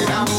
keep on